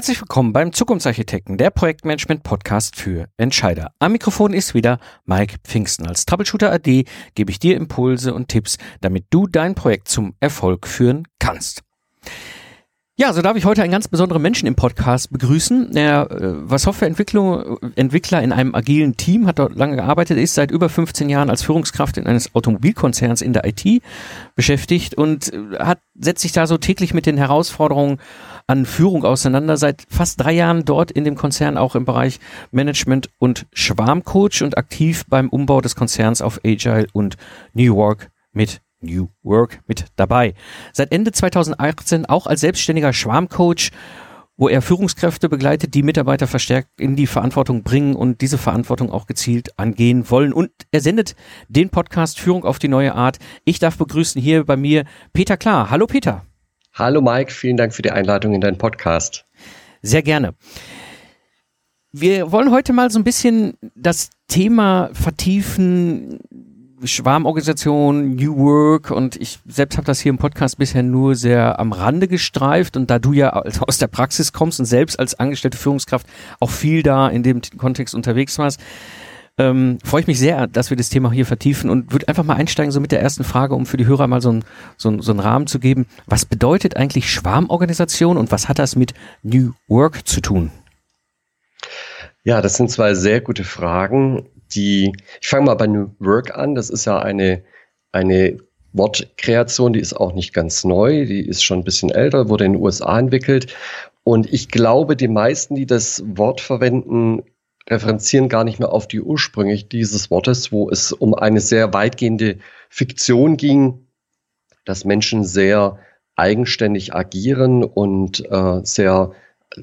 Herzlich willkommen beim Zukunftsarchitekten, der Projektmanagement-Podcast für Entscheider. Am Mikrofon ist wieder Mike Pfingsten. Als Troubleshooter AD gebe ich dir Impulse und Tipps, damit du dein Projekt zum Erfolg führen kannst. Ja, so darf ich heute einen ganz besonderen Menschen im Podcast begrüßen. Er äh, war Softwareentwickler Entwickler in einem agilen Team, hat dort lange gearbeitet, ist seit über 15 Jahren als Führungskraft in eines Automobilkonzerns in der IT beschäftigt und äh, hat, setzt sich da so täglich mit den Herausforderungen an Führung auseinander. Seit fast drei Jahren dort in dem Konzern auch im Bereich Management und Schwarmcoach und aktiv beim Umbau des Konzerns auf Agile und New York mit New Work mit dabei. Seit Ende 2018 auch als selbstständiger Schwarmcoach, wo er Führungskräfte begleitet, die Mitarbeiter verstärkt in die Verantwortung bringen und diese Verantwortung auch gezielt angehen wollen. Und er sendet den Podcast Führung auf die neue Art. Ich darf begrüßen hier bei mir Peter Klar. Hallo Peter. Hallo Mike, vielen Dank für die Einladung in deinen Podcast. Sehr gerne. Wir wollen heute mal so ein bisschen das Thema vertiefen, Schwarmorganisation, New Work und ich selbst habe das hier im Podcast bisher nur sehr am Rande gestreift und da du ja aus der Praxis kommst und selbst als angestellte Führungskraft auch viel da in dem Kontext unterwegs warst, ähm, freue ich mich sehr, dass wir das Thema hier vertiefen und würde einfach mal einsteigen so mit der ersten Frage, um für die Hörer mal so, ein, so, so einen Rahmen zu geben. Was bedeutet eigentlich Schwarmorganisation und was hat das mit New Work zu tun? Ja, das sind zwei sehr gute Fragen die, ich fange mal bei New Work an. Das ist ja eine, eine Wortkreation, die ist auch nicht ganz neu, die ist schon ein bisschen älter, wurde in den USA entwickelt. Und ich glaube, die meisten, die das Wort verwenden, referenzieren gar nicht mehr auf die Ursprünge dieses Wortes, wo es um eine sehr weitgehende Fiktion ging, dass Menschen sehr eigenständig agieren und äh, sehr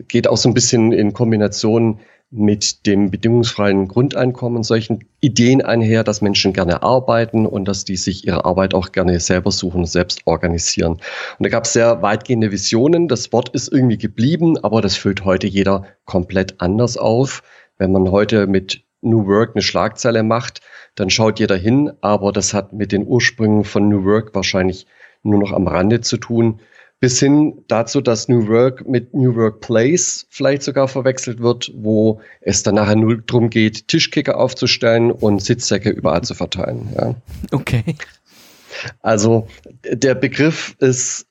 geht auch so ein bisschen in Kombination mit dem bedingungsfreien Grundeinkommen solchen Ideen einher, dass Menschen gerne arbeiten und dass die sich ihre Arbeit auch gerne selber suchen, selbst organisieren. Und da gab es sehr weitgehende Visionen. Das Wort ist irgendwie geblieben, aber das füllt heute jeder komplett anders auf. Wenn man heute mit New Work eine Schlagzeile macht, dann schaut jeder hin, aber das hat mit den Ursprüngen von New Work wahrscheinlich nur noch am Rande zu tun bis hin dazu, dass New Work mit New Work Place vielleicht sogar verwechselt wird, wo es dann nachher nur darum geht, Tischkicker aufzustellen und Sitzsäcke überall zu verteilen. Ja. Okay. Also der Begriff ist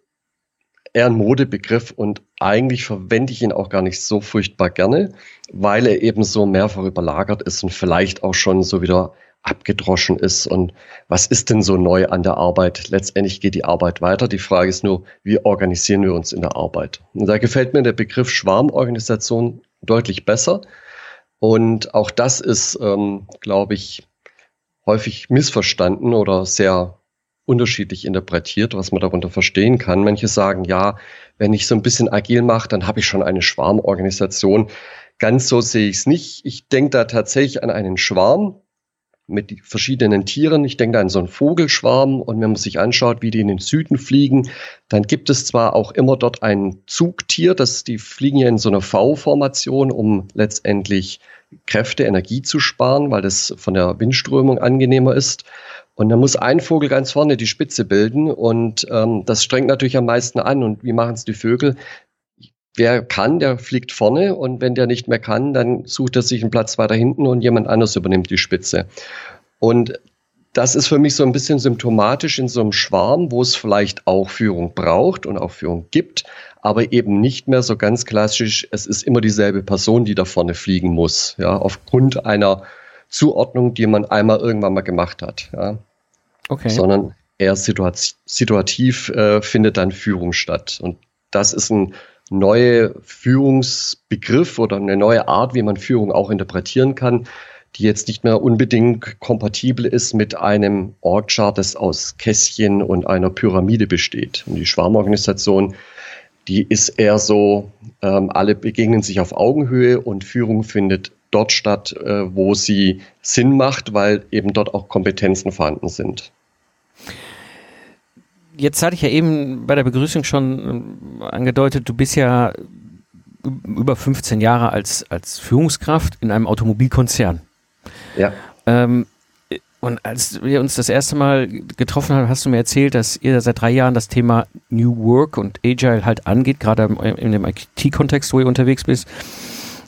eher ein Modebegriff und eigentlich verwende ich ihn auch gar nicht so furchtbar gerne, weil er eben so mehrfach überlagert ist und vielleicht auch schon so wieder abgedroschen ist und was ist denn so neu an der Arbeit? Letztendlich geht die Arbeit weiter. Die Frage ist nur, wie organisieren wir uns in der Arbeit? Und da gefällt mir der Begriff Schwarmorganisation deutlich besser. Und auch das ist, ähm, glaube ich, häufig missverstanden oder sehr unterschiedlich interpretiert, was man darunter verstehen kann. Manche sagen, ja, wenn ich so ein bisschen agil mache, dann habe ich schon eine Schwarmorganisation. Ganz so sehe ich es nicht. Ich denke da tatsächlich an einen Schwarm, mit verschiedenen Tieren. Ich denke an so einen Vogelschwarm und wenn man sich anschaut, wie die in den Süden fliegen, dann gibt es zwar auch immer dort ein Zugtier, das die fliegen ja in so einer V-Formation, um letztendlich Kräfte, Energie zu sparen, weil das von der Windströmung angenehmer ist. Und dann muss ein Vogel ganz vorne die Spitze bilden und ähm, das strengt natürlich am meisten an. Und wie machen es die Vögel? wer kann, der fliegt vorne und wenn der nicht mehr kann, dann sucht er sich einen Platz weiter hinten und jemand anders übernimmt die Spitze. Und das ist für mich so ein bisschen symptomatisch in so einem Schwarm, wo es vielleicht auch Führung braucht und auch Führung gibt, aber eben nicht mehr so ganz klassisch, es ist immer dieselbe Person, die da vorne fliegen muss, ja, aufgrund einer Zuordnung, die man einmal irgendwann mal gemacht hat, ja. Okay. Sondern eher situativ, situativ äh, findet dann Führung statt. Und das ist ein neue Führungsbegriff oder eine neue Art, wie man Führung auch interpretieren kann, die jetzt nicht mehr unbedingt kompatibel ist mit einem Org-Chart, das aus Kästchen und einer Pyramide besteht. Und die Schwarmorganisation, die ist eher so, ähm, alle begegnen sich auf Augenhöhe und Führung findet dort statt, äh, wo sie Sinn macht, weil eben dort auch Kompetenzen vorhanden sind jetzt hatte ich ja eben bei der Begrüßung schon ähm, angedeutet, du bist ja über 15 Jahre als, als Führungskraft in einem Automobilkonzern. Ja. Ähm, Und als wir uns das erste Mal getroffen haben, hast du mir erzählt, dass ihr seit drei Jahren das Thema New Work und Agile halt angeht, gerade in dem IT-Kontext, wo ihr unterwegs bist.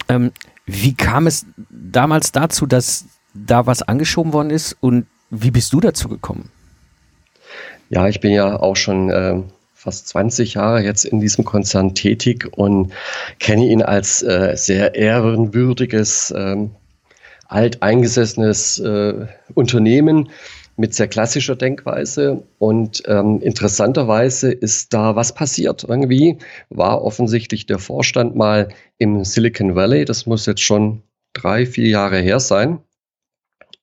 Ähm, wie kam es damals dazu, dass da was angeschoben worden ist und wie bist du dazu gekommen? Ja, ich bin ja auch schon äh, fast 20 Jahre jetzt in diesem Konzern tätig und kenne ihn als äh, sehr ehrenwürdiges, äh, alteingesessenes Unternehmen mit sehr klassischer Denkweise. Und ähm, interessanterweise ist da was passiert. Irgendwie war offensichtlich der Vorstand mal im Silicon Valley, das muss jetzt schon drei, vier Jahre her sein,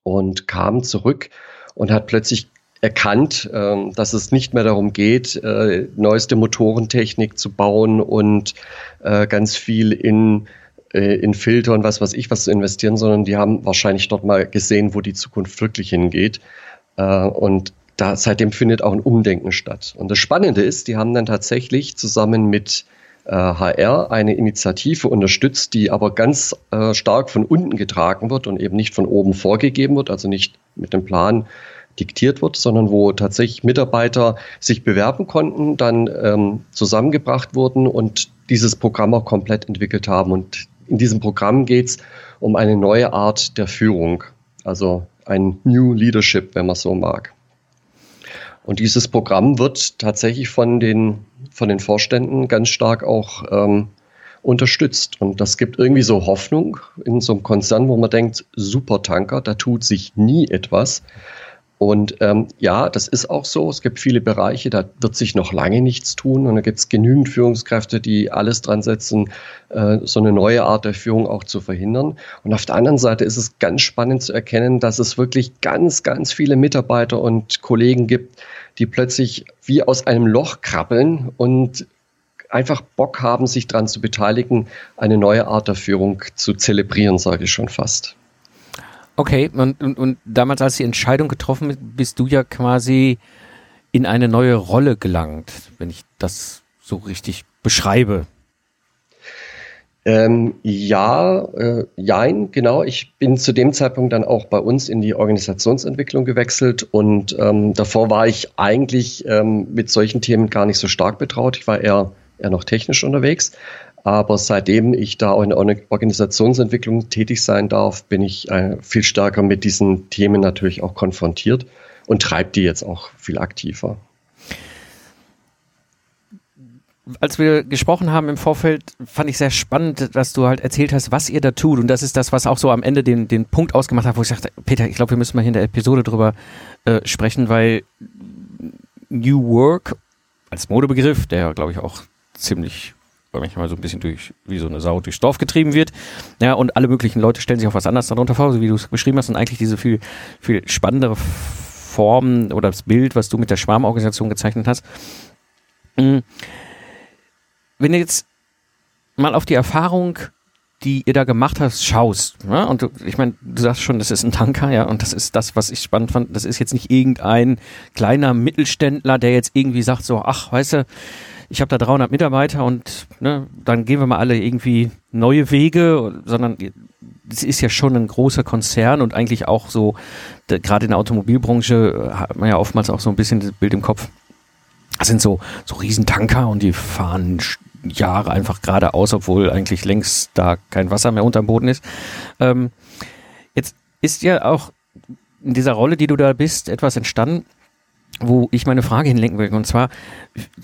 und kam zurück und hat plötzlich erkannt, äh, dass es nicht mehr darum geht, äh, neueste Motorentechnik zu bauen und äh, ganz viel in, äh, in Filter und was weiß ich was zu investieren, sondern die haben wahrscheinlich dort mal gesehen, wo die Zukunft wirklich hingeht. Äh, und da seitdem findet auch ein Umdenken statt. Und das Spannende ist, die haben dann tatsächlich zusammen mit HR äh, eine Initiative unterstützt, die aber ganz äh, stark von unten getragen wird und eben nicht von oben vorgegeben wird, also nicht mit dem Plan diktiert wird, sondern wo tatsächlich Mitarbeiter sich bewerben konnten, dann ähm, zusammengebracht wurden und dieses Programm auch komplett entwickelt haben. Und in diesem Programm geht es um eine neue Art der Führung, also ein New Leadership, wenn man so mag. Und dieses Programm wird tatsächlich von den, von den Vorständen ganz stark auch ähm, unterstützt. Und das gibt irgendwie so Hoffnung in so einem Konzern, wo man denkt, super Tanker, da tut sich nie etwas. Und ähm, ja, das ist auch so. Es gibt viele Bereiche, da wird sich noch lange nichts tun. Und da gibt es genügend Führungskräfte, die alles dran setzen, äh, so eine neue Art der Führung auch zu verhindern. Und auf der anderen Seite ist es ganz spannend zu erkennen, dass es wirklich ganz, ganz viele Mitarbeiter und Kollegen gibt, die plötzlich wie aus einem Loch krabbeln und einfach Bock haben, sich daran zu beteiligen, eine neue Art der Führung zu zelebrieren, sage ich schon fast. Okay, und, und, und damals, als die Entscheidung getroffen ist, bist du ja quasi in eine neue Rolle gelangt, wenn ich das so richtig beschreibe. Ähm, ja, äh, jein, genau. Ich bin zu dem Zeitpunkt dann auch bei uns in die Organisationsentwicklung gewechselt und ähm, davor war ich eigentlich ähm, mit solchen Themen gar nicht so stark betraut. Ich war eher, eher noch technisch unterwegs. Aber seitdem ich da auch in der Organisationsentwicklung tätig sein darf, bin ich äh, viel stärker mit diesen Themen natürlich auch konfrontiert und treibe die jetzt auch viel aktiver. als wir gesprochen haben im Vorfeld, fand ich sehr spannend, dass du halt erzählt hast, was ihr da tut. Und das ist das, was auch so am Ende den, den Punkt ausgemacht hat, wo ich sagte, Peter, ich glaube, wir müssen mal hier in der Episode drüber äh, sprechen, weil New Work als Modebegriff, der, glaube ich, auch ziemlich manchmal so ein bisschen durch, wie so eine Sau durchs Dorf getrieben wird. Ja, und alle möglichen Leute stellen sich auch was anderes darunter vor, so wie du es beschrieben hast, und eigentlich diese viel, viel spannendere Form oder das Bild, was du mit der Schwarmorganisation gezeichnet hast. Mhm. Wenn du jetzt mal auf die Erfahrung die ihr da gemacht habt, schaust. Ja? Und du, ich meine, du sagst schon, das ist ein Tanker, ja, und das ist das, was ich spannend fand. Das ist jetzt nicht irgendein kleiner Mittelständler, der jetzt irgendwie sagt so, ach, weißt du, ich habe da 300 Mitarbeiter und ne, dann gehen wir mal alle irgendwie neue Wege, sondern es ist ja schon ein großer Konzern und eigentlich auch so, gerade in der Automobilbranche äh, hat man ja oftmals auch so ein bisschen das Bild im Kopf. Das sind so, so Riesentanker und die fahren Jahre einfach geradeaus, obwohl eigentlich längst da kein Wasser mehr unterm Boden ist. Ähm, jetzt ist ja auch in dieser Rolle, die du da bist, etwas entstanden, wo ich meine Frage hinlenken will. Und zwar,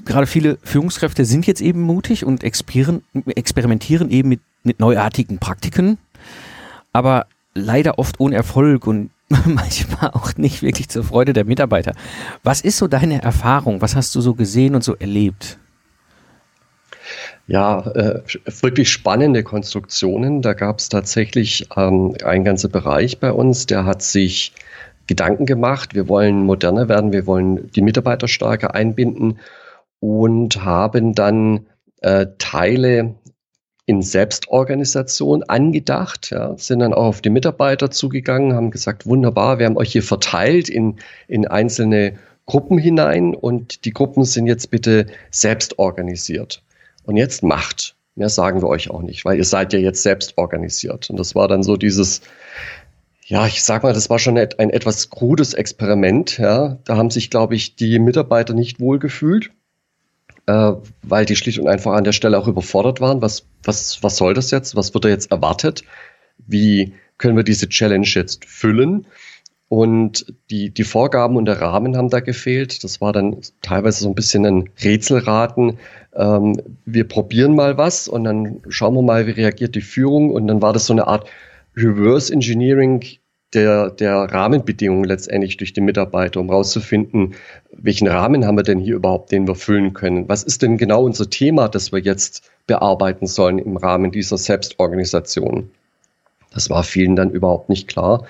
gerade viele Führungskräfte sind jetzt eben mutig und experimentieren eben mit, mit neuartigen Praktiken, aber leider oft ohne Erfolg und manchmal auch nicht wirklich zur Freude der Mitarbeiter. Was ist so deine Erfahrung? Was hast du so gesehen und so erlebt? Ja, äh, wirklich spannende Konstruktionen. Da gab es tatsächlich ähm, einen ganzen Bereich bei uns, der hat sich Gedanken gemacht. Wir wollen moderner werden, wir wollen die Mitarbeiter stärker einbinden und haben dann äh, Teile in Selbstorganisation angedacht, ja, sind dann auch auf die Mitarbeiter zugegangen, haben gesagt, wunderbar, wir haben euch hier verteilt in, in einzelne Gruppen hinein und die Gruppen sind jetzt bitte selbst organisiert. Und jetzt macht. Mehr sagen wir euch auch nicht, weil ihr seid ja jetzt selbst organisiert. Und das war dann so dieses, Ja, ich sag mal, das war schon ein etwas krudes Experiment. Ja. Da haben sich, glaube ich, die Mitarbeiter nicht wohl gefühlt, äh, weil die schlicht und einfach an der Stelle auch überfordert waren. Was, was, was soll das jetzt? Was wird da jetzt erwartet? Wie können wir diese Challenge jetzt füllen? Und die, die Vorgaben und der Rahmen haben da gefehlt. Das war dann teilweise so ein bisschen ein Rätselraten. Ähm, wir probieren mal was und dann schauen wir mal, wie reagiert die Führung. Und dann war das so eine Art Reverse Engineering der, der Rahmenbedingungen letztendlich durch die Mitarbeiter, um rauszufinden, welchen Rahmen haben wir denn hier überhaupt, den wir füllen können? Was ist denn genau unser Thema, das wir jetzt bearbeiten sollen im Rahmen dieser Selbstorganisation? Das war vielen dann überhaupt nicht klar.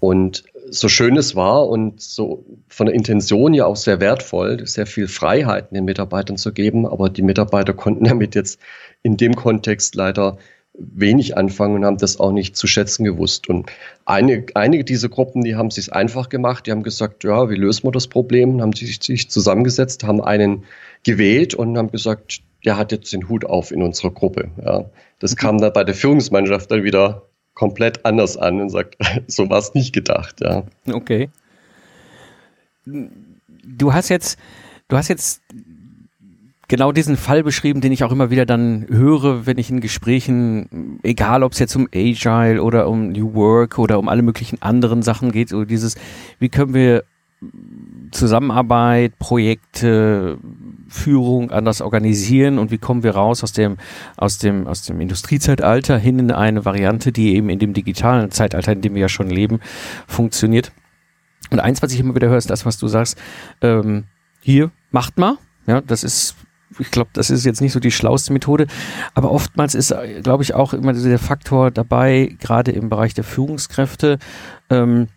Und so schön es war und so von der Intention ja auch sehr wertvoll, sehr viel Freiheiten den Mitarbeitern zu geben, aber die Mitarbeiter konnten damit jetzt in dem Kontext leider wenig anfangen und haben das auch nicht zu schätzen gewusst. Und eine, einige dieser Gruppen, die haben sich einfach gemacht, die haben gesagt, ja, wie lösen wir das Problem? Haben sich, sich zusammengesetzt, haben einen gewählt und haben gesagt, der hat jetzt den Hut auf in unserer Gruppe. Ja. Das mhm. kam dann bei der Führungsmannschaft dann wieder komplett anders an und sagt, so war es nicht gedacht, ja. Okay. Du hast jetzt, du hast jetzt genau diesen Fall beschrieben, den ich auch immer wieder dann höre, wenn ich in Gesprächen, egal ob es jetzt um Agile oder um New Work oder um alle möglichen anderen Sachen geht, so dieses, wie können wir Zusammenarbeit, Projekte, Führung anders organisieren und wie kommen wir raus aus dem, aus dem, aus dem Industriezeitalter hin in eine Variante, die eben in dem digitalen Zeitalter, in dem wir ja schon leben, funktioniert. Und eins, was ich immer wieder höre, ist das, was du sagst, ähm, hier, macht mal. Ja, das ist ich glaube, das ist jetzt nicht so die schlauste Methode, aber oftmals ist, glaube ich, auch immer der Faktor dabei, gerade im Bereich der Führungskräfte, ähm,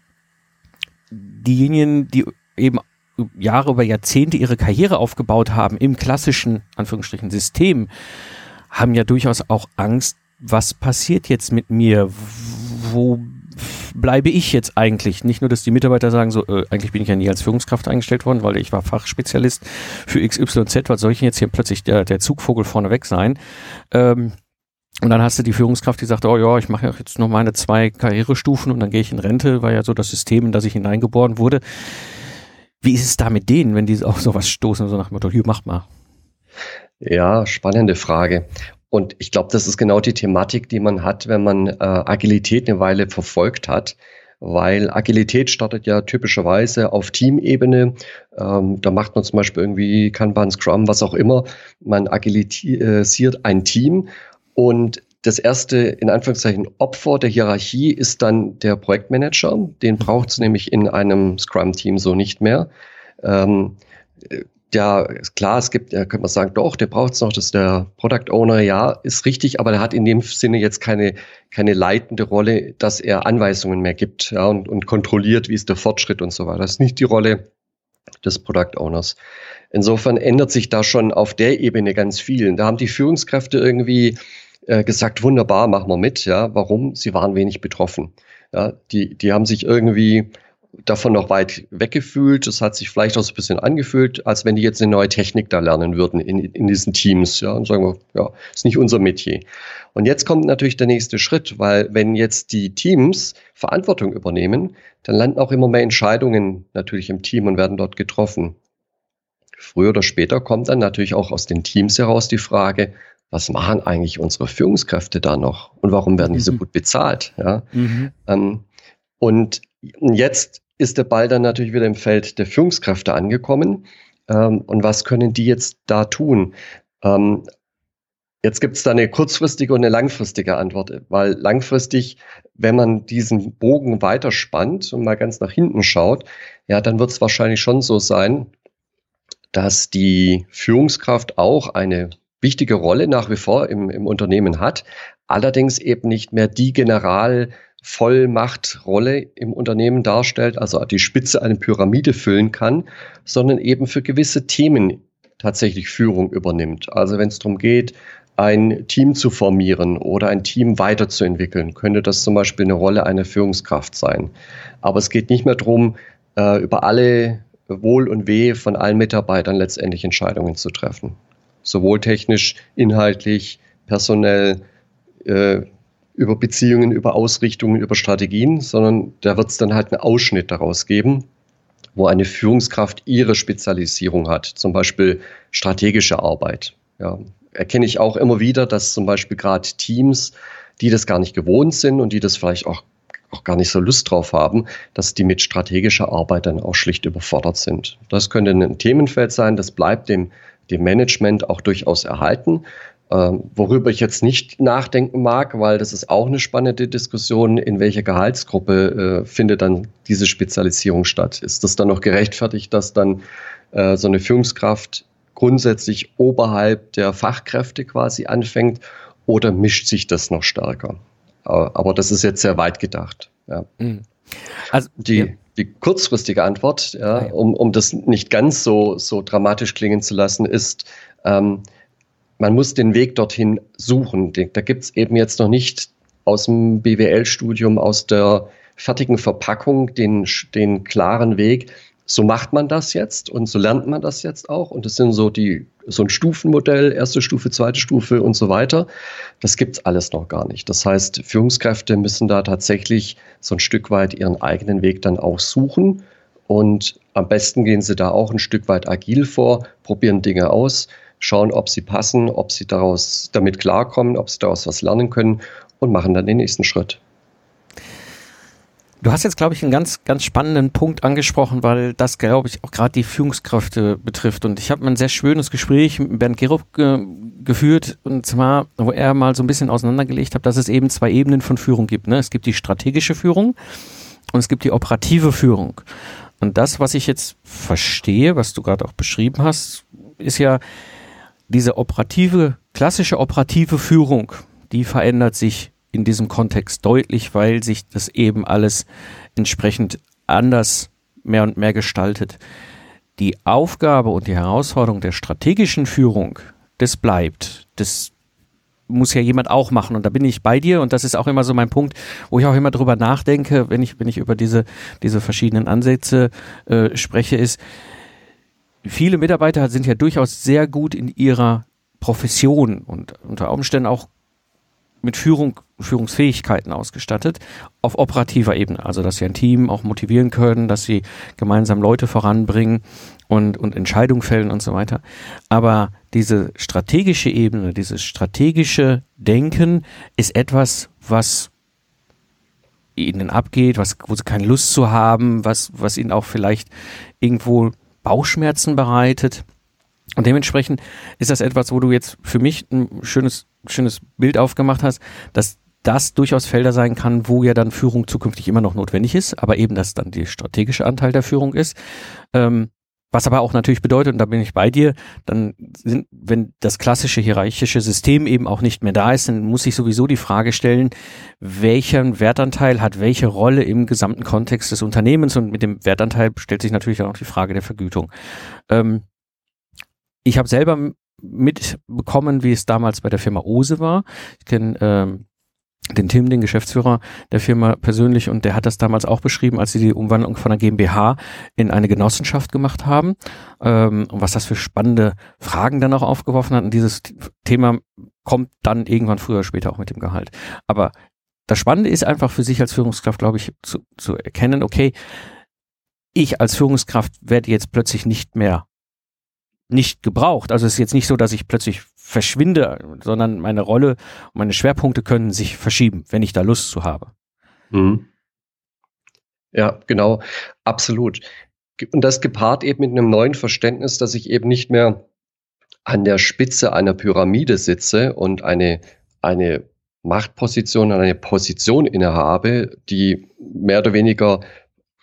diejenigen, die eben Jahre über Jahrzehnte ihre Karriere aufgebaut haben im klassischen, Anführungsstrichen, System, haben ja durchaus auch Angst, was passiert jetzt mit mir? Wo bleibe ich jetzt eigentlich? Nicht nur, dass die Mitarbeiter sagen, so, äh, eigentlich bin ich ja nie als Führungskraft eingestellt worden, weil ich war Fachspezialist für XYZ, was soll ich jetzt hier plötzlich der, der Zugvogel vorneweg sein? Ähm, und dann hast du die Führungskraft, die sagt, oh ja, ich mache jetzt noch meine zwei Karrierestufen und dann gehe ich in Rente, war ja so das System, in das ich hineingeboren wurde. Wie ist es da mit denen, wenn die auf sowas stoßen, so nach dem Motto, hier, mach mal? Ja, spannende Frage. Und ich glaube, das ist genau die Thematik, die man hat, wenn man äh, Agilität eine Weile verfolgt hat. Weil Agilität startet ja typischerweise auf Teamebene. Ähm, da macht man zum Beispiel irgendwie Kanban, Scrum, was auch immer. Man agilisiert ein Team und das erste, in Anführungszeichen, Opfer der Hierarchie ist dann der Projektmanager. Den braucht es nämlich in einem Scrum-Team so nicht mehr. Ähm, ja, klar, es gibt, ja, könnte man sagen, doch, der braucht es noch, das ist der Product Owner, ja, ist richtig, aber der hat in dem Sinne jetzt keine, keine leitende Rolle, dass er Anweisungen mehr gibt ja, und, und kontrolliert, wie ist der Fortschritt und so weiter. Das ist nicht die Rolle des Product Owners. Insofern ändert sich da schon auf der Ebene ganz viel. Da haben die Führungskräfte irgendwie äh, gesagt, wunderbar, machen wir mit. Ja, warum? Sie waren wenig betroffen. Ja, die, die haben sich irgendwie davon noch weit weggefühlt. Es hat sich vielleicht auch so ein bisschen angefühlt, als wenn die jetzt eine neue Technik da lernen würden in, in diesen Teams. Ja, und sagen wir, ja, ist nicht unser Metier. Und jetzt kommt natürlich der nächste Schritt, weil wenn jetzt die Teams Verantwortung übernehmen, dann landen auch immer mehr Entscheidungen natürlich im Team und werden dort getroffen. Früher oder später kommt dann natürlich auch aus den Teams heraus die Frage, was machen eigentlich unsere Führungskräfte da noch und warum werden die so mhm. gut bezahlt? Ja? Mhm. Ähm, und jetzt ist der Ball dann natürlich wieder im Feld der Führungskräfte angekommen. Ähm, und was können die jetzt da tun? Ähm, jetzt gibt es da eine kurzfristige und eine langfristige Antwort, weil langfristig, wenn man diesen Bogen weiterspannt und mal ganz nach hinten schaut, ja, dann wird es wahrscheinlich schon so sein, dass die Führungskraft auch eine wichtige Rolle nach wie vor im, im Unternehmen hat, allerdings eben nicht mehr die Generalvollmachtrolle im Unternehmen darstellt, also die Spitze einer Pyramide füllen kann, sondern eben für gewisse Themen tatsächlich Führung übernimmt. Also wenn es darum geht, ein Team zu formieren oder ein Team weiterzuentwickeln, könnte das zum Beispiel eine Rolle einer Führungskraft sein. Aber es geht nicht mehr darum, äh, über alle Wohl und Weh von allen Mitarbeitern letztendlich Entscheidungen zu treffen sowohl technisch, inhaltlich, personell, äh, über Beziehungen, über Ausrichtungen, über Strategien, sondern da wird es dann halt einen Ausschnitt daraus geben, wo eine Führungskraft ihre Spezialisierung hat, zum Beispiel strategische Arbeit. Ja, erkenne ich auch immer wieder, dass zum Beispiel gerade Teams, die das gar nicht gewohnt sind und die das vielleicht auch, auch gar nicht so Lust drauf haben, dass die mit strategischer Arbeit dann auch schlicht überfordert sind. Das könnte ein Themenfeld sein, das bleibt dem, dem Management auch durchaus erhalten. Ähm, worüber ich jetzt nicht nachdenken mag, weil das ist auch eine spannende Diskussion, in welcher Gehaltsgruppe äh, findet dann diese Spezialisierung statt? Ist das dann noch gerechtfertigt, dass dann äh, so eine Führungskraft grundsätzlich oberhalb der Fachkräfte quasi anfängt oder mischt sich das noch stärker? Aber das ist jetzt sehr weit gedacht. Ja. Mhm. Also, die, ja. die kurzfristige Antwort, ah, ja. Um, um das nicht ganz so, so dramatisch klingen zu lassen, ist, ähm, man muss den Weg dorthin suchen. Da gibt es eben jetzt noch nicht aus dem BWL-Studium, aus der fertigen Verpackung den, den klaren Weg, so macht man das jetzt und so lernt man das jetzt auch. Und das sind so die, so ein Stufenmodell, erste Stufe, zweite Stufe und so weiter. Das gibt's alles noch gar nicht. Das heißt, Führungskräfte müssen da tatsächlich so ein Stück weit ihren eigenen Weg dann auch suchen. Und am besten gehen sie da auch ein Stück weit agil vor, probieren Dinge aus, schauen, ob sie passen, ob sie daraus damit klarkommen, ob sie daraus was lernen können und machen dann den nächsten Schritt. Du hast jetzt, glaube ich, einen ganz, ganz spannenden Punkt angesprochen, weil das, glaube ich, auch gerade die Führungskräfte betrifft. Und ich habe ein sehr schönes Gespräch mit Bernd Gerup ge geführt, und zwar, wo er mal so ein bisschen auseinandergelegt hat, dass es eben zwei Ebenen von Führung gibt. Ne? Es gibt die strategische Führung und es gibt die operative Führung. Und das, was ich jetzt verstehe, was du gerade auch beschrieben hast, ist ja diese operative, klassische operative Führung, die verändert sich in diesem Kontext deutlich, weil sich das eben alles entsprechend anders mehr und mehr gestaltet. Die Aufgabe und die Herausforderung der strategischen Führung, das bleibt. Das muss ja jemand auch machen. Und da bin ich bei dir. Und das ist auch immer so mein Punkt, wo ich auch immer drüber nachdenke, wenn ich, wenn ich über diese, diese verschiedenen Ansätze äh, spreche, ist, viele Mitarbeiter sind ja durchaus sehr gut in ihrer Profession und unter Umständen auch mit Führung, Führungsfähigkeiten ausgestattet auf operativer Ebene. Also, dass sie ein Team auch motivieren können, dass sie gemeinsam Leute voranbringen und, und Entscheidungen fällen und so weiter. Aber diese strategische Ebene, dieses strategische Denken ist etwas, was ihnen abgeht, was, wo sie keine Lust zu haben, was, was ihnen auch vielleicht irgendwo Bauchschmerzen bereitet. Und dementsprechend ist das etwas, wo du jetzt für mich ein schönes schönes Bild aufgemacht hast, dass das durchaus Felder sein kann, wo ja dann Führung zukünftig immer noch notwendig ist, aber eben, dass dann der strategische Anteil der Führung ist. Ähm, was aber auch natürlich bedeutet, und da bin ich bei dir, dann sind, wenn das klassische hierarchische System eben auch nicht mehr da ist, dann muss ich sowieso die Frage stellen, welchen Wertanteil hat welche Rolle im gesamten Kontext des Unternehmens und mit dem Wertanteil stellt sich natürlich auch die Frage der Vergütung. Ähm, ich habe selber mitbekommen, wie es damals bei der Firma Ose war. Ich kenne ähm, den Tim, den Geschäftsführer der Firma persönlich, und der hat das damals auch beschrieben, als sie die Umwandlung von der GmbH in eine Genossenschaft gemacht haben. Ähm, und was das für spannende Fragen dann auch aufgeworfen hat. Und dieses Thema kommt dann irgendwann früher oder später auch mit dem Gehalt. Aber das Spannende ist einfach für sich als Führungskraft, glaube ich, zu, zu erkennen, okay, ich als Führungskraft werde jetzt plötzlich nicht mehr nicht gebraucht. Also es ist jetzt nicht so, dass ich plötzlich verschwinde, sondern meine Rolle und meine Schwerpunkte können sich verschieben, wenn ich da Lust zu habe. Mhm. Ja, genau, absolut. Und das gepaart eben mit einem neuen Verständnis, dass ich eben nicht mehr an der Spitze einer Pyramide sitze und eine, eine Machtposition, eine Position innehabe, die mehr oder weniger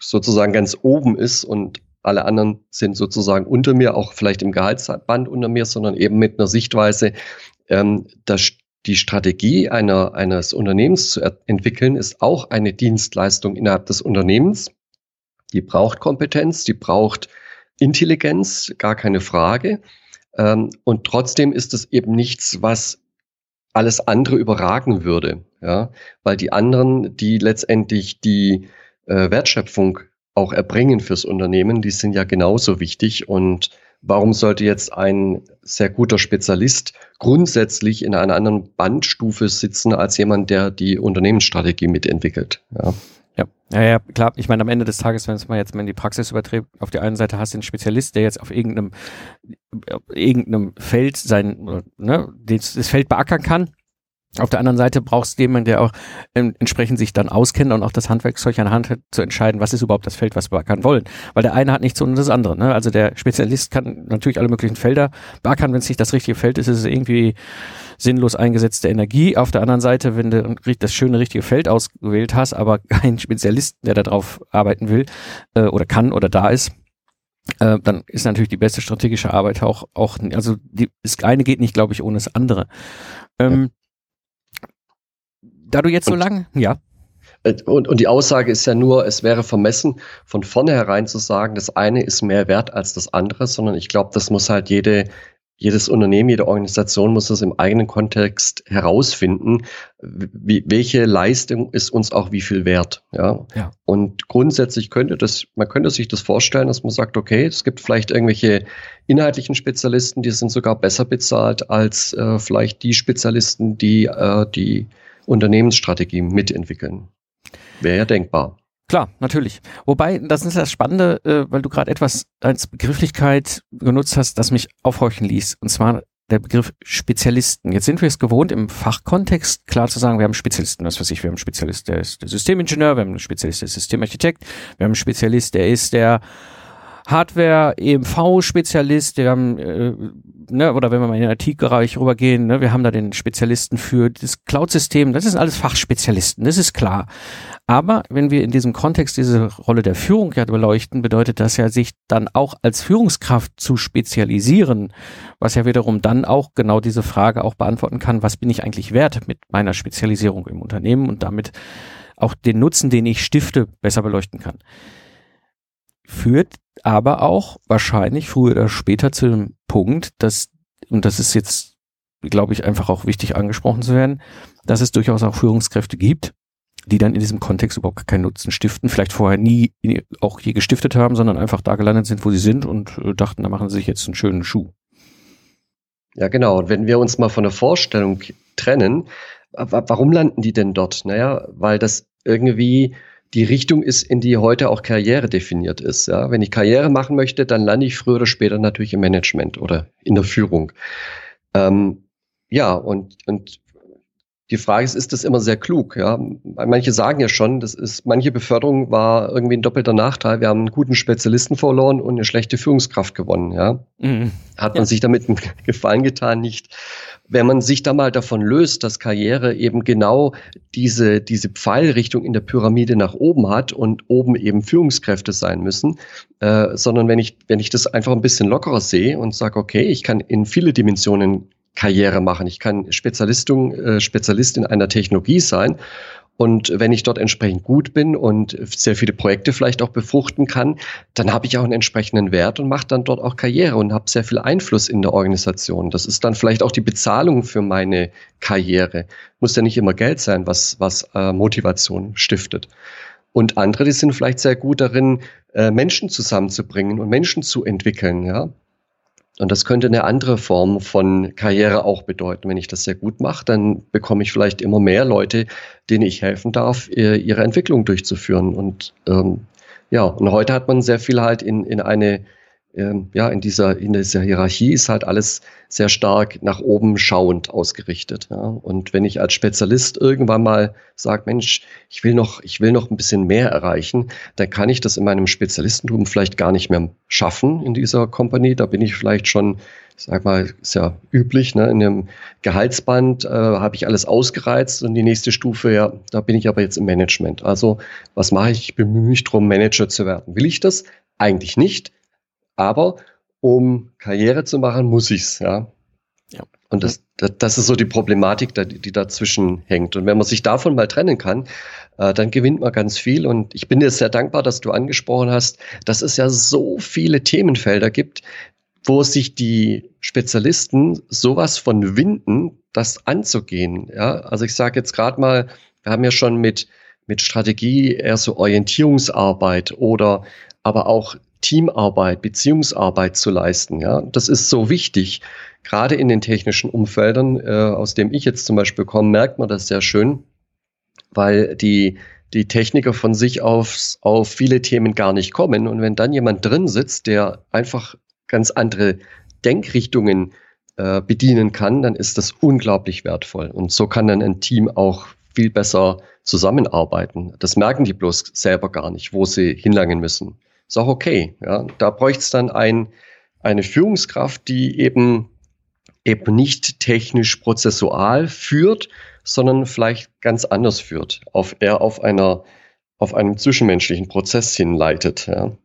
sozusagen ganz oben ist und alle anderen sind sozusagen unter mir, auch vielleicht im Gehaltsband unter mir, sondern eben mit einer Sichtweise, ähm, dass die Strategie einer, eines Unternehmens zu entwickeln, ist auch eine Dienstleistung innerhalb des Unternehmens. Die braucht Kompetenz, die braucht Intelligenz, gar keine Frage. Ähm, und trotzdem ist es eben nichts, was alles andere überragen würde, ja, weil die anderen, die letztendlich die äh, Wertschöpfung auch erbringen fürs Unternehmen, die sind ja genauso wichtig und warum sollte jetzt ein sehr guter Spezialist grundsätzlich in einer anderen Bandstufe sitzen als jemand, der die Unternehmensstrategie mitentwickelt? Ja. Ja, ja, ja, klar. Ich meine, am Ende des Tages, wenn es mal jetzt mal in die Praxis überträgt, auf der einen Seite hast du einen Spezialist, der jetzt auf irgendeinem, auf irgendeinem Feld sein, ne, das Feld beackern kann auf der anderen Seite brauchst du jemanden, der auch ähm, entsprechend sich dann auskennt und auch das Handwerkszeug an Hand hat, zu entscheiden, was ist überhaupt das Feld, was wir beackern wollen. Weil der eine hat nichts und das andere. Ne? Also der Spezialist kann natürlich alle möglichen Felder beackern, wenn es nicht das richtige Feld ist, ist es irgendwie sinnlos eingesetzte Energie. Auf der anderen Seite, wenn du das schöne richtige Feld ausgewählt hast, aber kein Spezialist, der darauf arbeiten will äh, oder kann oder da ist, äh, dann ist natürlich die beste strategische Arbeit auch, auch also die, das eine geht nicht, glaube ich, ohne das andere. Ähm, da du jetzt so lange, ja. Äh, und, und die Aussage ist ja nur, es wäre vermessen, von vornherein zu sagen, das eine ist mehr wert als das andere, sondern ich glaube, das muss halt jede, jedes Unternehmen, jede Organisation muss das im eigenen Kontext herausfinden, wie, welche Leistung ist uns auch wie viel wert. Ja? ja. Und grundsätzlich könnte das, man könnte sich das vorstellen, dass man sagt, okay, es gibt vielleicht irgendwelche inhaltlichen Spezialisten, die sind sogar besser bezahlt als äh, vielleicht die Spezialisten, die äh, die Unternehmensstrategie mitentwickeln. Wäre ja denkbar. Klar, natürlich. Wobei, das ist das Spannende, äh, weil du gerade etwas als Begrifflichkeit genutzt hast, das mich aufhorchen ließ. Und zwar der Begriff Spezialisten. Jetzt sind wir es gewohnt, im Fachkontext klar zu sagen, wir haben Spezialisten. Das weiß ich, wir haben einen Spezialist, der ist der Systemingenieur, wir haben einen Spezialist, der ist Systemarchitekt, wir haben einen Spezialist, der ist der Hardware, EMV-Spezialist, wir haben, äh, ne, oder wenn wir mal in den IT-Bereich rübergehen, ne, wir haben da den Spezialisten für das Cloud-System, das sind alles Fachspezialisten, das ist klar. Aber wenn wir in diesem Kontext diese Rolle der Führung ja beleuchten, bedeutet das ja, sich dann auch als Führungskraft zu spezialisieren, was ja wiederum dann auch genau diese Frage auch beantworten kann, was bin ich eigentlich wert mit meiner Spezialisierung im Unternehmen und damit auch den Nutzen, den ich stifte, besser beleuchten kann führt aber auch wahrscheinlich früher oder später zu dem Punkt, dass, und das ist jetzt, glaube ich, einfach auch wichtig angesprochen zu werden, dass es durchaus auch Führungskräfte gibt, die dann in diesem Kontext überhaupt keinen Nutzen stiften, vielleicht vorher nie auch je gestiftet haben, sondern einfach da gelandet sind, wo sie sind und äh, dachten, da machen sie sich jetzt einen schönen Schuh. Ja, genau. Und wenn wir uns mal von der Vorstellung trennen, warum landen die denn dort? Naja, weil das irgendwie die Richtung ist, in die heute auch Karriere definiert ist. Ja, wenn ich Karriere machen möchte, dann lande ich früher oder später natürlich im Management oder in der Führung. Ähm, ja, und, und die Frage ist, ist das immer sehr klug? Ja, manche sagen ja schon, das ist, manche Beförderung war irgendwie ein doppelter Nachteil. Wir haben einen guten Spezialisten verloren und eine schlechte Führungskraft gewonnen. Ja, mhm. hat man ja. sich damit einen Gefallen getan? Nicht wenn man sich da mal davon löst, dass Karriere eben genau diese, diese Pfeilrichtung in der Pyramide nach oben hat und oben eben Führungskräfte sein müssen, äh, sondern wenn ich, wenn ich das einfach ein bisschen lockerer sehe und sage, okay, ich kann in viele Dimensionen Karriere machen. Ich kann Spezialistung, äh, Spezialist in einer Technologie sein und wenn ich dort entsprechend gut bin und sehr viele Projekte vielleicht auch befruchten kann, dann habe ich auch einen entsprechenden Wert und mache dann dort auch Karriere und habe sehr viel Einfluss in der Organisation. Das ist dann vielleicht auch die Bezahlung für meine Karriere. Muss ja nicht immer Geld sein, was, was äh, Motivation stiftet. Und andere, die sind vielleicht sehr gut darin, äh, Menschen zusammenzubringen und Menschen zu entwickeln, ja. Und das könnte eine andere Form von Karriere auch bedeuten. Wenn ich das sehr gut mache, dann bekomme ich vielleicht immer mehr Leute, denen ich helfen darf, ihre Entwicklung durchzuführen. Und ähm, ja, und heute hat man sehr viel halt in, in eine ähm, ja, in dieser, in dieser Hierarchie ist halt alles sehr stark nach oben schauend ausgerichtet. Ja. Und wenn ich als Spezialist irgendwann mal sage, Mensch, ich will noch, ich will noch ein bisschen mehr erreichen, dann kann ich das in meinem Spezialistentum vielleicht gar nicht mehr schaffen in dieser Company. Da bin ich vielleicht schon, sag mal, ist ja üblich, ne, in einem Gehaltsband äh, habe ich alles ausgereizt und die nächste Stufe, ja, da bin ich aber jetzt im Management. Also was mache ich? Ich bemühe mich darum, Manager zu werden. Will ich das? Eigentlich nicht. Aber um Karriere zu machen, muss ich's, ja. ja. Und das, das, ist so die Problematik, die dazwischen hängt. Und wenn man sich davon mal trennen kann, äh, dann gewinnt man ganz viel. Und ich bin dir sehr dankbar, dass du angesprochen hast, dass es ja so viele Themenfelder gibt, wo sich die Spezialisten sowas von winden, das anzugehen. Ja, also ich sage jetzt gerade mal, wir haben ja schon mit mit Strategie eher so Orientierungsarbeit oder aber auch Teamarbeit, Beziehungsarbeit zu leisten. Ja, das ist so wichtig. Gerade in den technischen Umfeldern, äh, aus dem ich jetzt zum Beispiel komme, merkt man das sehr schön, weil die die Techniker von sich auf, auf viele Themen gar nicht kommen. Und wenn dann jemand drin sitzt, der einfach ganz andere Denkrichtungen äh, bedienen kann, dann ist das unglaublich wertvoll. Und so kann dann ein Team auch viel besser zusammenarbeiten. Das merken die bloß selber gar nicht, wo sie hinlangen müssen. Ist auch okay. Ja. Da bräuchte es dann ein, eine Führungskraft, die eben, eben nicht technisch prozessual führt, sondern vielleicht ganz anders führt, auf, eher auf einer, auf einem zwischenmenschlichen Prozess hinleitet. Ja.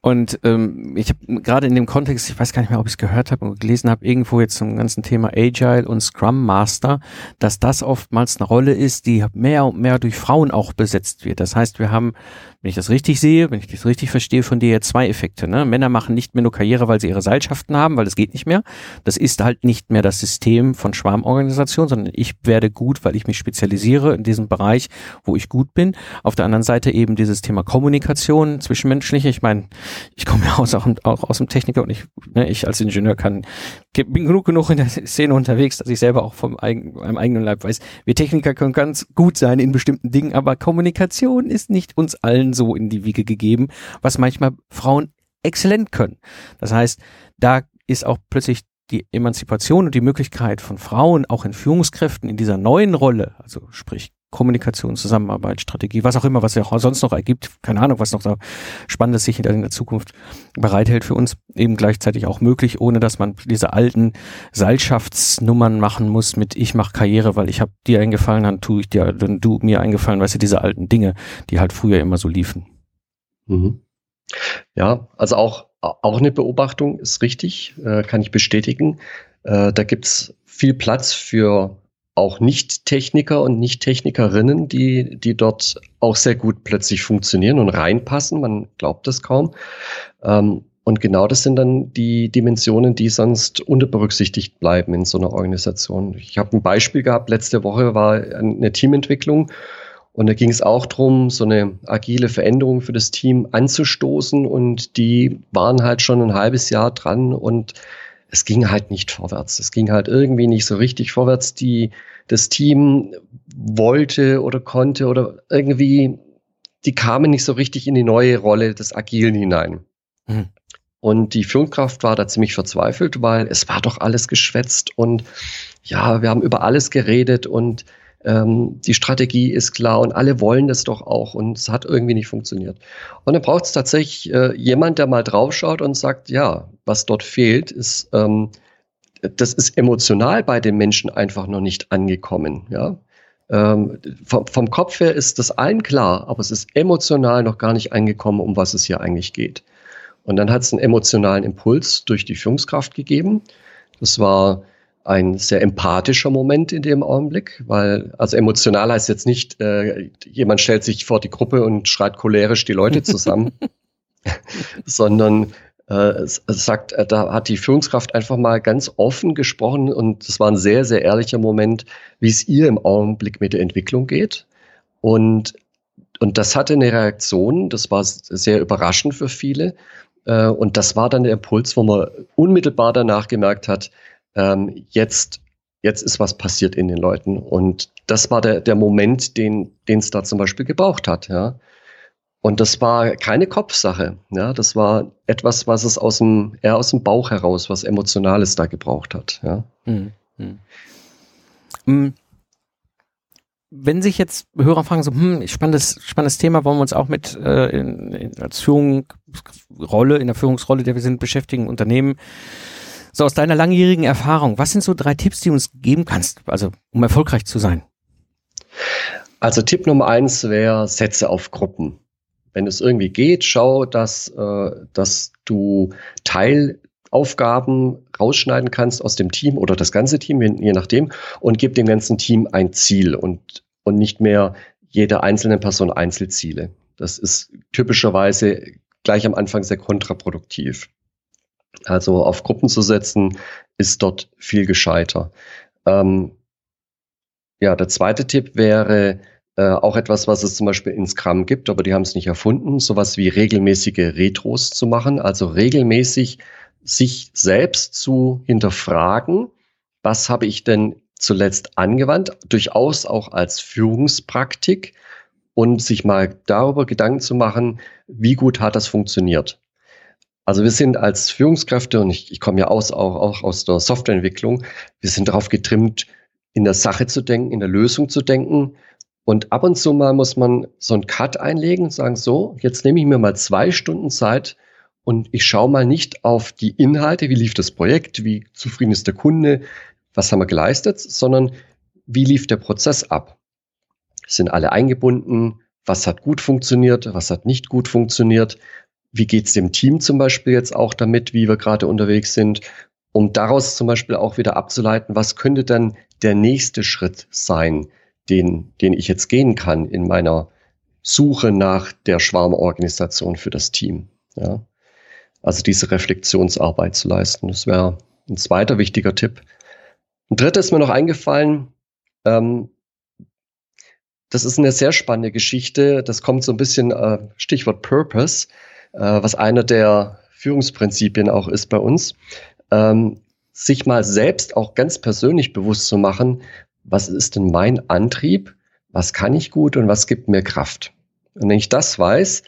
Und ähm, ich habe gerade in dem Kontext, ich weiß gar nicht mehr, ob ich es gehört habe und gelesen habe, irgendwo jetzt zum ganzen Thema Agile und Scrum Master, dass das oftmals eine Rolle ist, die mehr und mehr durch Frauen auch besetzt wird. Das heißt, wir haben wenn ich das richtig sehe, wenn ich das richtig verstehe, von dir zwei Effekte. Ne? Männer machen nicht mehr nur Karriere, weil sie ihre Seilschaften haben, weil das geht nicht mehr. Das ist halt nicht mehr das System von Schwarmorganisation, sondern ich werde gut, weil ich mich spezialisiere in diesem Bereich, wo ich gut bin. Auf der anderen Seite eben dieses Thema Kommunikation, zwischenmenschliche. Ich meine, ich komme ja aus, auch, aus dem Techniker und ich, ne, ich als Ingenieur kann, bin genug genug in der Szene unterwegs, dass ich selber auch vom eigen, meinem eigenen Leib weiß, wir Techniker können ganz gut sein in bestimmten Dingen, aber Kommunikation ist nicht uns allen so in die Wiege gegeben, was manchmal Frauen exzellent können. Das heißt, da ist auch plötzlich die Emanzipation und die Möglichkeit von Frauen auch in Führungskräften in dieser neuen Rolle, also sprich Kommunikation, Zusammenarbeit, Strategie, was auch immer, was ja auch sonst noch ergibt, keine Ahnung, was noch da Spannendes sich in der Zukunft bereithält für uns, eben gleichzeitig auch möglich, ohne dass man diese alten Seilschaftsnummern machen muss mit ich mache Karriere, weil ich habe dir eingefallen, dann tue ich dir, dann du mir eingefallen, weißt du, diese alten Dinge, die halt früher immer so liefen. Mhm. Ja, also auch, auch eine Beobachtung ist richtig, äh, kann ich bestätigen. Äh, da gibt's viel Platz für auch Nicht-Techniker und Nicht-Technikerinnen, die, die dort auch sehr gut plötzlich funktionieren und reinpassen. Man glaubt das kaum. Ähm, und genau das sind dann die Dimensionen, die sonst unterberücksichtigt bleiben in so einer Organisation. Ich habe ein Beispiel gehabt, letzte Woche war eine Teamentwicklung und da ging es auch darum, so eine agile Veränderung für das Team anzustoßen und die waren halt schon ein halbes Jahr dran und es ging halt nicht vorwärts. Es ging halt irgendwie nicht so richtig vorwärts. Die, das Team wollte oder konnte oder irgendwie, die kamen nicht so richtig in die neue Rolle des Agilen hinein. Mhm. Und die Führungskraft war da ziemlich verzweifelt, weil es war doch alles geschwätzt und ja, wir haben über alles geredet und ähm, die Strategie ist klar und alle wollen das doch auch und es hat irgendwie nicht funktioniert. Und dann braucht es tatsächlich äh, jemand, der mal draufschaut und sagt, ja, was dort fehlt, ist, ähm, das ist emotional bei den Menschen einfach noch nicht angekommen. Ja? Ähm, vom, vom Kopf her ist das allen klar, aber es ist emotional noch gar nicht angekommen, um was es hier eigentlich geht. Und dann hat es einen emotionalen Impuls durch die Führungskraft gegeben. Das war ein sehr empathischer Moment in dem Augenblick, weil, also emotional heißt jetzt nicht, äh, jemand stellt sich vor die Gruppe und schreit cholerisch die Leute zusammen, sondern äh, sagt, äh, da hat die Führungskraft einfach mal ganz offen gesprochen und es war ein sehr, sehr ehrlicher Moment, wie es ihr im Augenblick mit der Entwicklung geht. Und, und das hatte eine Reaktion, das war sehr überraschend für viele. Äh, und das war dann der Impuls, wo man unmittelbar danach gemerkt hat, ähm, jetzt, jetzt ist was passiert in den Leuten. Und das war der, der Moment, den es da zum Beispiel gebraucht hat, ja. Und das war keine Kopfsache, ja. Das war etwas, was es aus dem, eher aus dem Bauch heraus, was Emotionales da gebraucht hat, ja. Mhm. Mhm. Wenn sich jetzt Hörer fragen, so, hm, spannendes, spannendes Thema, wollen wir uns auch mit äh, in, in, als Führungsrolle, in der Führungsrolle, der wir sind, beschäftigen, Unternehmen so aus deiner langjährigen Erfahrung, was sind so drei Tipps, die du uns geben kannst, also um erfolgreich zu sein? Also Tipp Nummer eins wäre, setze auf Gruppen. Wenn es irgendwie geht, schau, dass, äh, dass du Teilaufgaben rausschneiden kannst aus dem Team oder das ganze Team, je nachdem, und gib dem ganzen Team ein Ziel und, und nicht mehr jeder einzelnen Person Einzelziele. Das ist typischerweise gleich am Anfang sehr kontraproduktiv. Also auf Gruppen zu setzen, ist dort viel gescheiter. Ähm, ja, der zweite Tipp wäre, Äh, auch etwas, was es zum Beispiel in Scrum gibt, aber die haben es nicht erfunden, sowas wie regelmäßige Retros zu machen, also regelmäßig sich selbst zu hinterfragen, was habe ich denn zuletzt angewandt, durchaus auch als Führungspraktik und sich mal darüber Gedanken zu machen, wie gut hat das funktioniert. Also wir sind als Führungskräfte, und ich, ich komme ja aus, auch, auch aus der Softwareentwicklung, wir sind darauf getrimmt, in der Sache zu denken, in der Lösung zu denken. Und ab und zu mal muss man so einen Cut einlegen und sagen, so, jetzt nehme ich mir mal zwei Stunden Zeit und ich schaue mal nicht auf die Inhalte, wie lief das Projekt, wie zufrieden ist der Kunde, was haben wir geleistet, sondern wie lief der Prozess ab? Sind alle eingebunden? Was hat gut funktioniert? Was hat nicht gut funktioniert? Wie geht es dem Team zum Beispiel jetzt auch damit, wie wir gerade unterwegs sind? Um daraus zum Beispiel auch wieder abzuleiten, was könnte dann der nächste Schritt sein, den, den ich jetzt gehen kann in meiner Suche nach der Schwarmorganisation für das Team. Ja? Also diese Reflexionsarbeit zu leisten. Das wäre ein zweiter wichtiger Tipp. Ein dritter ist mir noch eingefallen. Ähm, das ist eine sehr spannende Geschichte. Das kommt so ein bisschen, äh, Stichwort Purpose, was einer der Führungsprinzipien auch ist bei uns. Ähm, sich mal selbst auch ganz persönlich bewusst zu machen, was ist denn mein Antrieb, was kann ich gut und was gibt mir Kraft. Und wenn ich das weiß,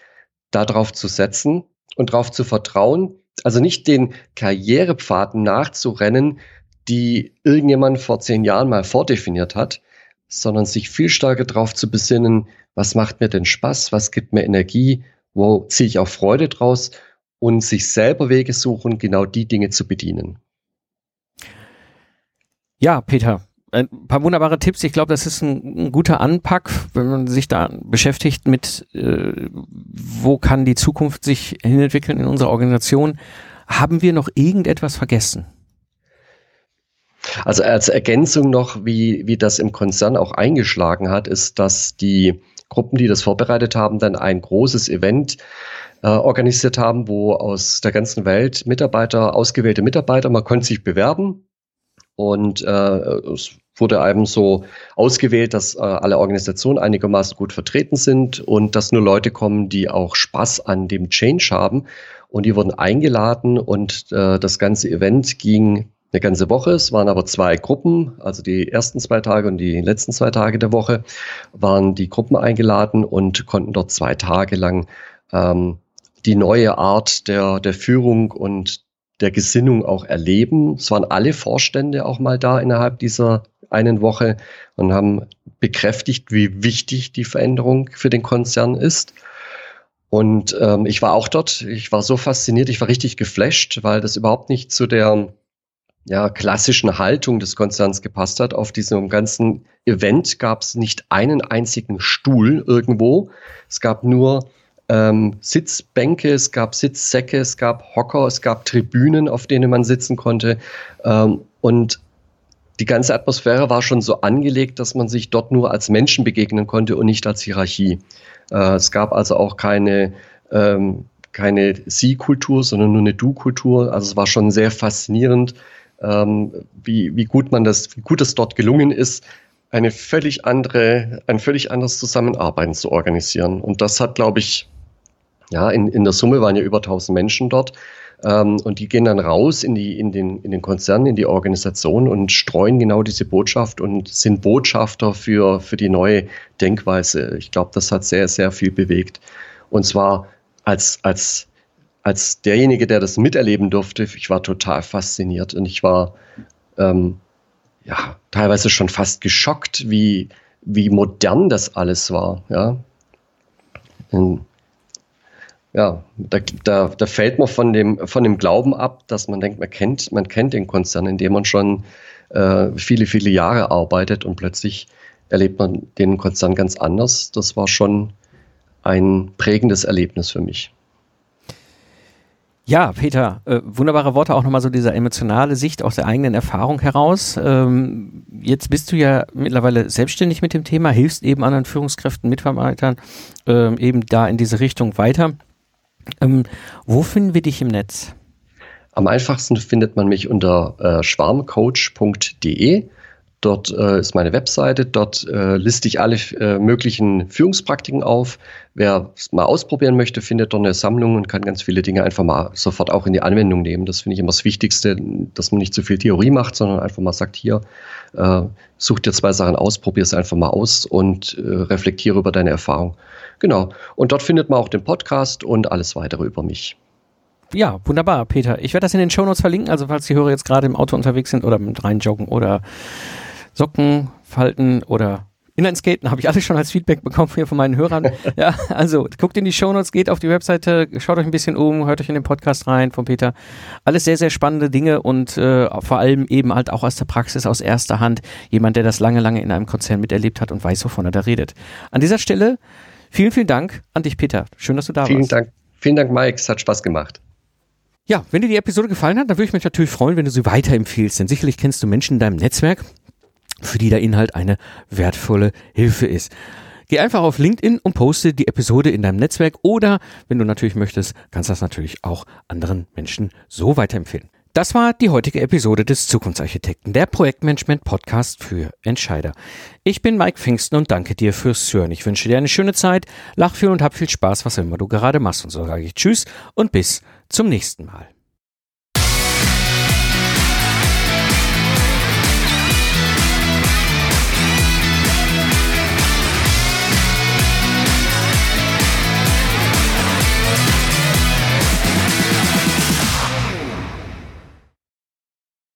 darauf zu setzen und darauf zu vertrauen, also nicht den Karrierepfaden nachzurennen, die irgendjemand vor zehn Jahren mal vordefiniert hat, sondern sich viel stärker darauf zu besinnen, was macht mir denn Spaß, was gibt mir Energie, wo ziehe ich auch Freude draus und sich selber Wege suchen, genau die Dinge zu bedienen. Ja, Peter, ein paar wunderbare Tipps. Ich glaube, das ist ein, ein, guter Anpack, wenn man sich da beschäftigt mit, äh, wo kann die Zukunft sich hinentwickeln in unserer Organisation. Haben wir noch irgendetwas vergessen? Also als Ergänzung noch, wie, wie das im Konzern auch eingeschlagen hat, ist, dass die Gruppen, die das vorbereitet haben, dann ein großes Event äh, organisiert haben, wo aus der ganzen Welt Mitarbeiter, ausgewählte Mitarbeiter, man konnte sich bewerben und äh, es wurde eben so ausgewählt, dass äh, alle Organisationen einigermaßen gut vertreten sind und dass nur Leute kommen, die auch Spaß an dem Change haben. Und die wurden eingeladen und äh, das ganze Event ging eine ganze Woche. Es waren aber zwei Gruppen, also die ersten zwei Tage und die letzten zwei Tage der Woche waren die Gruppen eingeladen und konnten dort zwei Tage lang ähm, die neue Art der, der Führung und der Gesinnung auch erleben. Es waren alle Vorstände auch mal da innerhalb dieser einen Woche und haben bekräftigt, wie wichtig die Veränderung für den Konzern ist. Und ähm, ich war auch dort. Ich war so fasziniert, ich war richtig geflasht, weil das überhaupt nicht zu der ja, klassischen Haltung des Konzerns gepasst hat. Auf diesem ganzen Event gab es nicht einen einzigen Stuhl irgendwo. Es gab nur ähm, Sitzbänke, es gab Sitzsäcke, es gab Hocker, es gab Tribünen, auf denen man sitzen konnte. Ähm, und die ganze Atmosphäre war schon so angelegt, dass man sich dort nur als Menschen begegnen konnte und nicht als Hierarchie. Äh, es gab also auch keine ähm, keine Sie-Kultur, sondern nur eine Du-Kultur. Also es war schon sehr faszinierend, ähm, wie, wie gut man das, wie gut es dort gelungen ist, eine völlig andere, ein völlig anderes Zusammenarbeiten zu organisieren. Und das hat, glaube ich, ja, in, in der Summe waren ja über 1000 Menschen dort. Ähm, und die gehen dann raus in, die, in, den, in den Konzern, in die Organisation und streuen genau diese Botschaft und sind Botschafter für, für die neue Denkweise. Ich glaube, das hat sehr, sehr viel bewegt. Und zwar als, als als derjenige, der das miterleben durfte, ich war total fasziniert und ich war ähm, ja teilweise schon fast geschockt, wie, wie modern das alles war. Ja, und, ja da, da, da fällt man von dem, von dem Glauben ab, dass man denkt, man kennt, man kennt den Konzern, in dem man schon äh, viele, viele Jahre arbeitet und plötzlich erlebt man den Konzern ganz anders. Das war schon ein prägendes Erlebnis für mich. Ja, Peter, äh, wunderbare Worte, auch nochmal so diese emotionale Sicht aus der eigenen Erfahrung heraus. Ähm, jetzt bist du ja mittlerweile selbstständig mit dem Thema, hilfst eben anderen Führungskräften, Mitarbeitern ähm, eben da in diese Richtung weiter. Ähm, wo finden wir dich im Netz? Am einfachsten findet man mich unter äh, schwarmcoach.de Dort äh, ist meine Webseite, dort äh, liste ich alle äh, möglichen Führungspraktiken auf. Wer es mal ausprobieren möchte, findet dort eine Sammlung und kann ganz viele Dinge einfach mal sofort auch in die Anwendung nehmen. Das finde ich immer das Wichtigste, dass man nicht zu viel Theorie macht, sondern einfach mal sagt, hier, äh, such dir zwei Sachen aus, probier es einfach mal aus und äh, reflektiere über deine Erfahrung. Genau. Und dort findet man auch den Podcast und alles weitere über mich. Ja, wunderbar, Peter. Ich werde das in den Shownotes verlinken, also falls die Hörer jetzt gerade im Auto unterwegs sind oder mit reinjoggen oder Socken falten oder Inlineskaten habe ich alles schon als Feedback bekommen hier von meinen Hörern. ja, also guckt in die Shownotes, geht auf die Webseite, schaut euch ein bisschen um, hört euch in den Podcast rein von Peter. Alles sehr, sehr spannende Dinge und äh, vor allem eben halt auch aus der Praxis, aus erster Hand. Jemand, der das lange, lange in einem Konzern miterlebt hat und weiß, wovon er da redet. An dieser Stelle vielen, vielen Dank an dich, Peter. Schön, dass du da vielen warst. Vielen Dank. Vielen Dank, Mike. Es hat Spaß gemacht. Ja, wenn dir die Episode gefallen hat, dann würde ich mich natürlich freuen, wenn du sie weiterempfiehlst. Denn sicherlich kennst du Menschen in deinem Netzwerk, für die der Inhalt eine wertvolle Hilfe ist. Geh einfach auf LinkedIn und poste die Episode in deinem Netzwerk oder, wenn du natürlich möchtest, kannst das natürlich auch anderen Menschen so weiterempfehlen. Das war die heutige Episode des Zukunftsarchitekten, der Projektmanagement-Podcast für Entscheider. Ich bin Mike Pfingsten und danke dir fürs Hören. Ich wünsche dir eine schöne Zeit, lach viel und hab viel Spaß, was immer du gerade machst. Und so sage ich Tschüss und bis zum nächsten Mal.